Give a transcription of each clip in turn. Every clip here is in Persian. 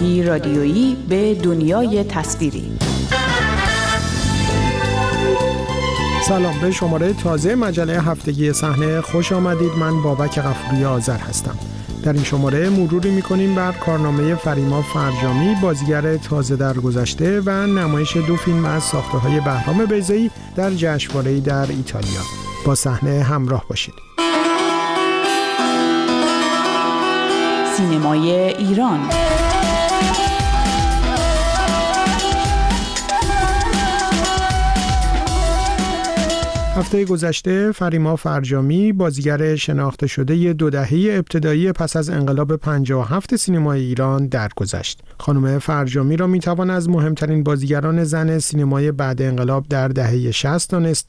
رادیویی به دنیای تصویری. سلام به شماره تازه مجله هفتگی صحنه خوش آمدید. من بابک غفوری آذر هستم. در این شماره مروری می‌کنیم بر کارنامه فریما فرجامی بازیگر تازه در گذشته و نمایش دو فیلم از ساخته های بهرام بیزایی در جشنواره در ایتالیا. با صحنه همراه باشید. سینمای ایران. هفته گذشته فریما فرجامی بازیگر شناخته شده دو دهه ابتدایی پس از انقلاب 57 سینمای ایران درگذشت. خانم فرجامی را می‌توان از مهمترین بازیگران زن سینمای بعد انقلاب در دهه 60 دانست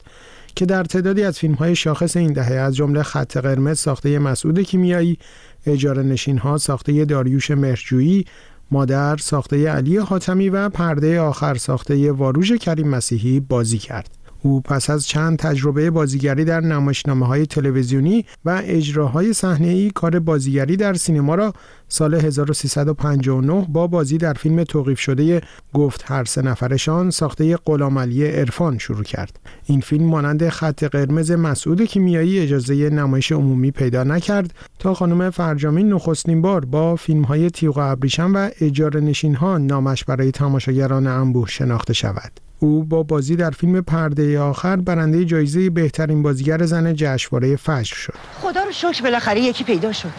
که در تعدادی از فیلم های شاخص این دهه از جمله خط قرمز ساخته مسعود کیمیایی، اجاره نشین ها ساخته داریوش مرجویی، مادر ساخته علی حاتمی و پرده آخر ساخته واروژ کریم مسیحی بازی کرد. او پس از چند تجربه بازیگری در نمایشنامه های تلویزیونی و اجراهای ای کار بازیگری در سینما را سال 1359 با بازی در فیلم توقیف شده گفت هر سه نفرشان ساخته غلامعلی عرفان شروع کرد. این فیلم مانند خط قرمز مسعود کیمیایی اجازه نمایش عمومی پیدا نکرد تا خانم فرجامی نخستین بار با فیلم های تیغ و ابریشم و اجاره نشین ها نامش برای تماشاگران انبوه شناخته شود. او با بازی در فیلم پرده آخر برنده جایزه بهترین بازیگر زن جشنواره فجر شد. خدا رو شکر بالاخره یکی پیدا شد.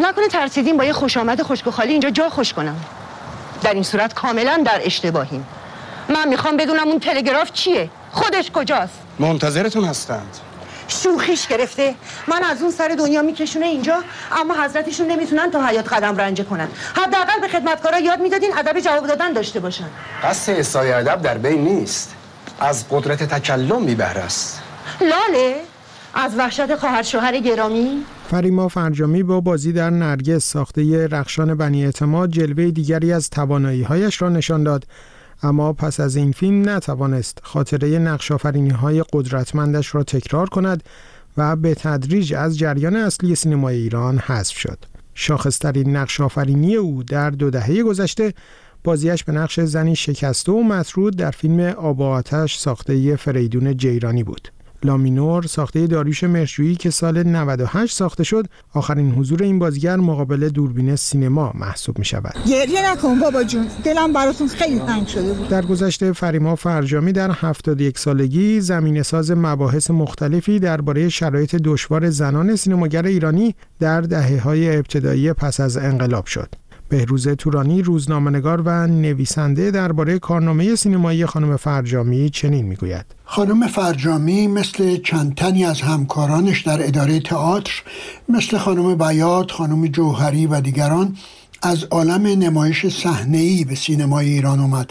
نکنه ترسیدیم با یه خوش آمد خشک خالی اینجا جا خوش کنم. در این صورت کاملا در اشتباهیم. من می‌خوام بدونم اون تلگراف چیه؟ خودش کجاست؟ منتظرتون هستند. شوخیش گرفته. من از اون سر دنیا میکشونه اینجا اما حضرتشون نمی‌تونن تا حیات قدم رنجه کنن. حداقل به خدمتکارا یاد می‌دادین ادب جواب دادن داشته باشن. قصد اصای ادب در بین نیست. از قدرت تکلم بی است. لاله از وحشت خواهر شوهر گرامی. فریما فرجامی با بازی در نرگس ساخته رخشان بنی اعتماد جلوه دیگری از توانایی هایش را نشان داد. اما پس از این فیلم نتوانست خاطره نقش های قدرتمندش را تکرار کند و به تدریج از جریان اصلی سینمای ایران حذف شد. شاخصترین نقش آفرینی او در دو دهه گذشته بازیش به نقش زنی شکسته و مطرود در فیلم آب آتش ساخته فریدون جیرانی بود. لامینور ساخته داریوش مرشویی که سال 98 ساخته شد آخرین حضور این بازیگر مقابل دوربین سینما محسوب می شود گریه نکن بابا جون دلم براتون خیلی تنگ شده بود. در گذشته فریما فرجامی در 71 سالگی زمین ساز مباحث مختلفی درباره شرایط دشوار زنان سینماگر ایرانی در دهه های ابتدایی پس از انقلاب شد. بهروز تورانی روزنامه‌نگار و نویسنده درباره کارنامه سینمایی خانم فرجامی چنین می‌گوید. خانم فرجامی مثل چند تنی از همکارانش در اداره تئاتر مثل خانم بیات، خانم جوهری و دیگران از عالم نمایش صحنه‌ای به سینمای ایران اومد.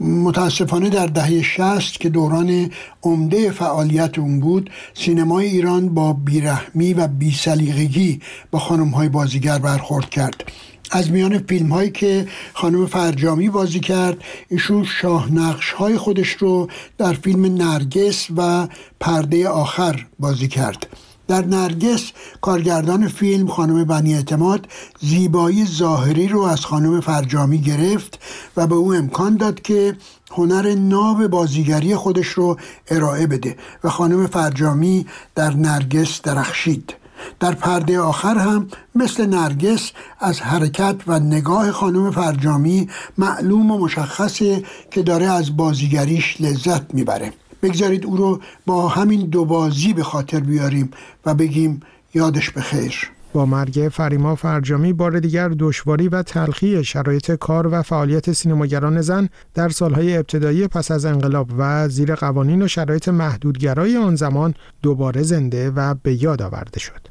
متاسفانه در دهه شست که دوران عمده فعالیت اون بود سینمای ایران با بیرحمی و بیسلیقگی با خانم‌های بازیگر برخورد کرد. از میان فیلم هایی که خانم فرجامی بازی کرد ایشون شاهنقش های خودش رو در فیلم نرگس و پرده آخر بازی کرد. در نرگس کارگردان فیلم خانم بنی اعتماد زیبایی ظاهری رو از خانم فرجامی گرفت و به او امکان داد که هنر ناب بازیگری خودش رو ارائه بده و خانم فرجامی در نرگس درخشید. در پرده آخر هم مثل نرگس از حرکت و نگاه خانم فرجامی معلوم و مشخصه که داره از بازیگریش لذت می‌بره بگذارید او رو با همین دو بازی به خاطر بیاریم و بگیم یادش بخیر با مرگ فریما فرجامی بار دیگر دشواری و تلخی شرایط کار و فعالیت سینماگران زن در سالهای ابتدایی پس از انقلاب و زیر قوانین و شرایط محدودگرای آن زمان دوباره زنده و به یاد آورده شد.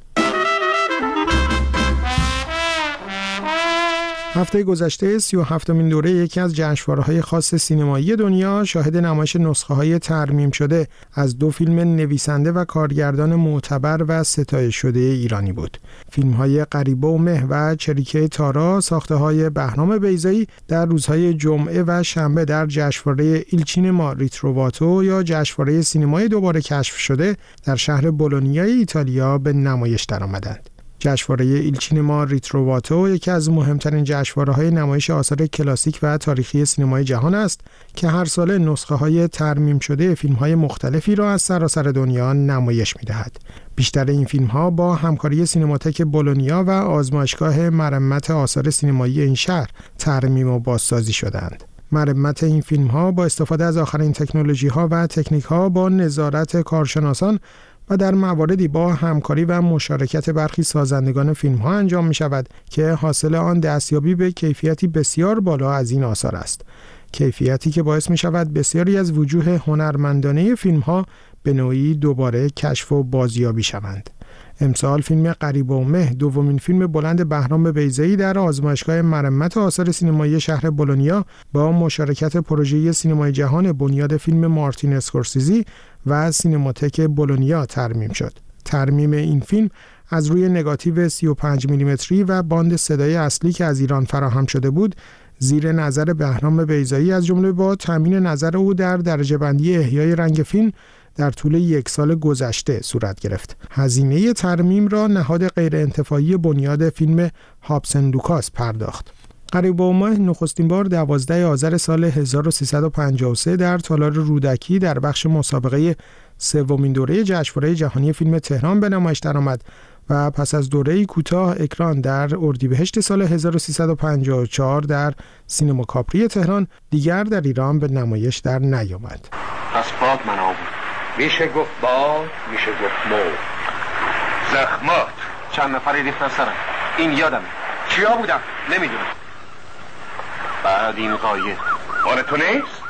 هفته گذشته 37 مین دوره یکی از های خاص سینمایی دنیا شاهد نمایش نسخه های ترمیم شده از دو فیلم نویسنده و کارگردان معتبر و ستایش شده ایرانی بود. فیلم های قریبه و مه و چریکه تارا ساخته های بهنام بیزایی در روزهای جمعه و شنبه در جشنواره ایلچین ما ریتروواتو یا جشنواره سینمای دوباره کشف شده در شهر بولونیای ایتالیا به نمایش درآمدند. جشنواره Il Cinema Ritrovato یکی از مهمترین جشنواره های نمایش آثار کلاسیک و تاریخی سینمای جهان است که هر ساله نسخه های ترمیم شده فیلم های مختلفی را از سراسر دنیا نمایش می دهد. بیشتر این فیلم ها با همکاری سینماتک بولونیا و آزمایشگاه مرمت آثار سینمایی این شهر ترمیم و بازسازی شدند. مرمت این فیلم ها با استفاده از آخرین تکنولوژی ها و تکنیک ها با نظارت کارشناسان و در مواردی با همکاری و مشارکت برخی سازندگان فیلم ها انجام می شود که حاصل آن دستیابی به کیفیتی بسیار بالا از این آثار است. کیفیتی که باعث می شود بسیاری از وجوه هنرمندانه فیلم ها به نوعی دوباره کشف و بازیابی شوند. امسال فیلم قریب و مه دومین فیلم بلند بهرام بیزایی در آزمایشگاه مرمت آثار سینمایی شهر بولونیا با مشارکت پروژه سینمای جهان بنیاد فیلم مارتین اسکورسیزی و سینماتک بولونیا ترمیم شد. ترمیم این فیلم از روی نگاتیو 35 میلیمتری و باند صدای اصلی که از ایران فراهم شده بود زیر نظر بهرام بیضایی از جمله با تامین نظر او در درجه بندی احیای رنگ فیلم در طول یک سال گذشته صورت گرفت. هزینه ترمیم را نهاد غیرانتفاعی بنیاد فیلم هابسون لوکاس پرداخت. غریبه و مه نخستین بار 12 آذر سال 1353 در تالار رودکی در بخش مسابقه سومین دوره جشنواره جهانی فیلم تهران به نمایش درآمد و پس از دوره کوتاه اکران در اردیبهشت سال 1354 در سینما کاپری تهران دیگر در ایران به نمایش در نیامد. پس باد من میشه گفت باد میشه گفت مو زخمات. چند نفری ریختن سرم. این یادمه. کیا بودم نمی‌دونم. بعد این قایق. مال تو نیست؟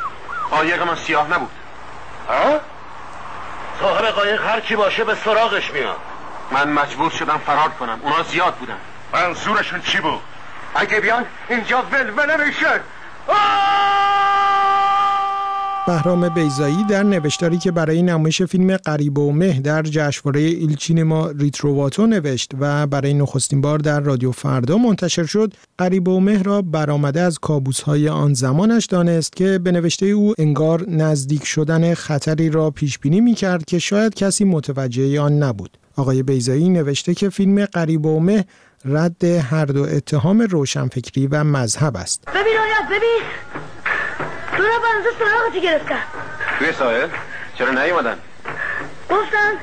قایق من سیاه نبود. ها؟ صاحب قایق هر کی باشه به سراغش میاد. من مجبور شدم فرار کنم. اونا زیاد بودن. منظورشون چی بود؟ اگه بیان اینجا ولوله میشه بهرام بیزایی در نوشتاری که برای نمایش فیلم قریب و مه در جشنواره ایلچینما ریتروواتو نوشت و برای نخستین بار در رادیو فردا منتشر شد قریب و مه را برآمده از کابوس‌های آن زمانش دانست که به نوشته او انگار نزدیک شدن خطری را پیش بینی می‌کرد که شاید کسی متوجه آن نبود. آقای بیزایی نوشته که فیلم قریب و مه رد هر دو اتهام روشنفکری و مذهب است. ببین آیت ببین. دو بنزه سراغتی گرفتن توی ساحل چرا نیومدن گفتن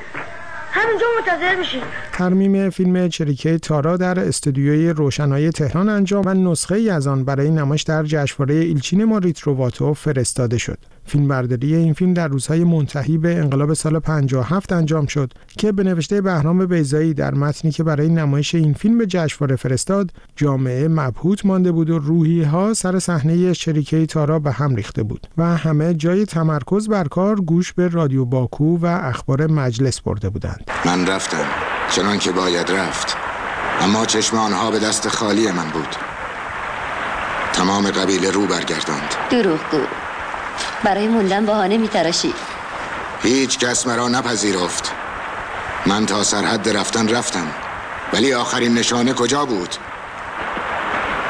همینجا منتظر میشین ترمیم فیلم چریکه تارا در استودیوی روشنایی تهران انجام و نسخه ای از آن برای نمایش در جشنواره ایلچین ما ریتروواتو فرستاده شد. فیلمبرداری این فیلم در روزهای منتهی به انقلاب سال 57 انجام شد که به نوشته بهرام بیزایی در متنی که برای نمایش این فیلم به جشنواره فرستاد جامعه مبهوت مانده بود و روحی ها سر صحنه شریکه تارا به هم ریخته بود و همه جای تمرکز بر کار گوش به رادیو باکو و اخبار مجلس برده بودند من رفتم چنان که باید رفت. اما چشم آنها به دست خالی من بود. تمام قبیله رو برگرداند. دروغگو برای موندن بهانه میتراشی. هیچ کس مرا نپذیرفت. من تا سرحد رفتن رفتم. ولی آخرین نشانه کجا بود؟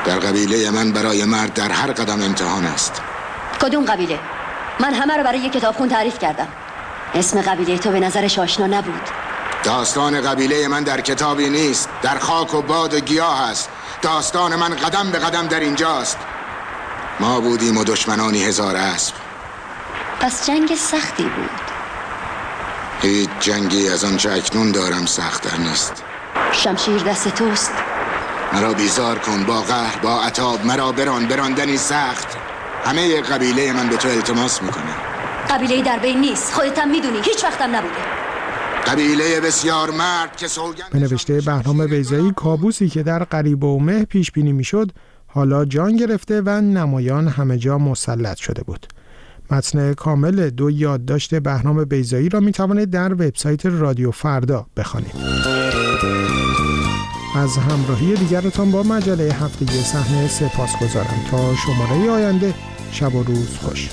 در قبیله من برای مرد در هر قدم امتحان است. کدوم قبیله؟ من همه رو برای یک کتابخون تعریف کردم. اسم قبیله تو به نظرش آشنا نبود. داستان قبیله من در کتابی نیست. در خاک و باد و گیاه است. داستان من قدم به قدم در اینجاست. ما بودیم و دشمنانی هزار اسب. پس جنگ سختی بود. هیچ جنگی از آنچه اکنون دارم سختتر نیست. شمشیر دست توست. مرا بیزار کن با قهر با عتاب. مرا بران براندنی سخت. همه قبیله من به تو التماس می‌کنه قبیله در بین نیست. خودت هم می‌دونی هیچ وقتم نبوده. قبیله بسیار مرد که سوگند به نوشته بهرام بیزایی کابوسی که در قریب و مه پیش بینی می‌شد حالا جان گرفته و نمایان همه جا مسلط شده بود. متن کامل دو یادداشت بهرام بیزایی را می توانید در وبسایت رادیو فردا بخوانید. از همراهی دیگرتان با مجله هفتگی صحنه سپاس گذارم تا شماره آینده شب و روز خوش.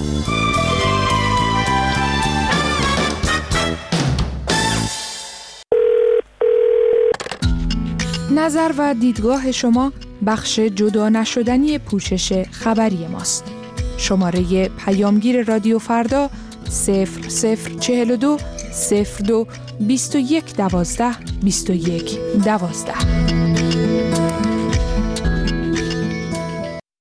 نظر و دیدگاه شما بخش جدا نشدنی پوشش خبری ماست. شماره پیامگیر رادیو فردا 0042 02 21 دوازده 21 دوازده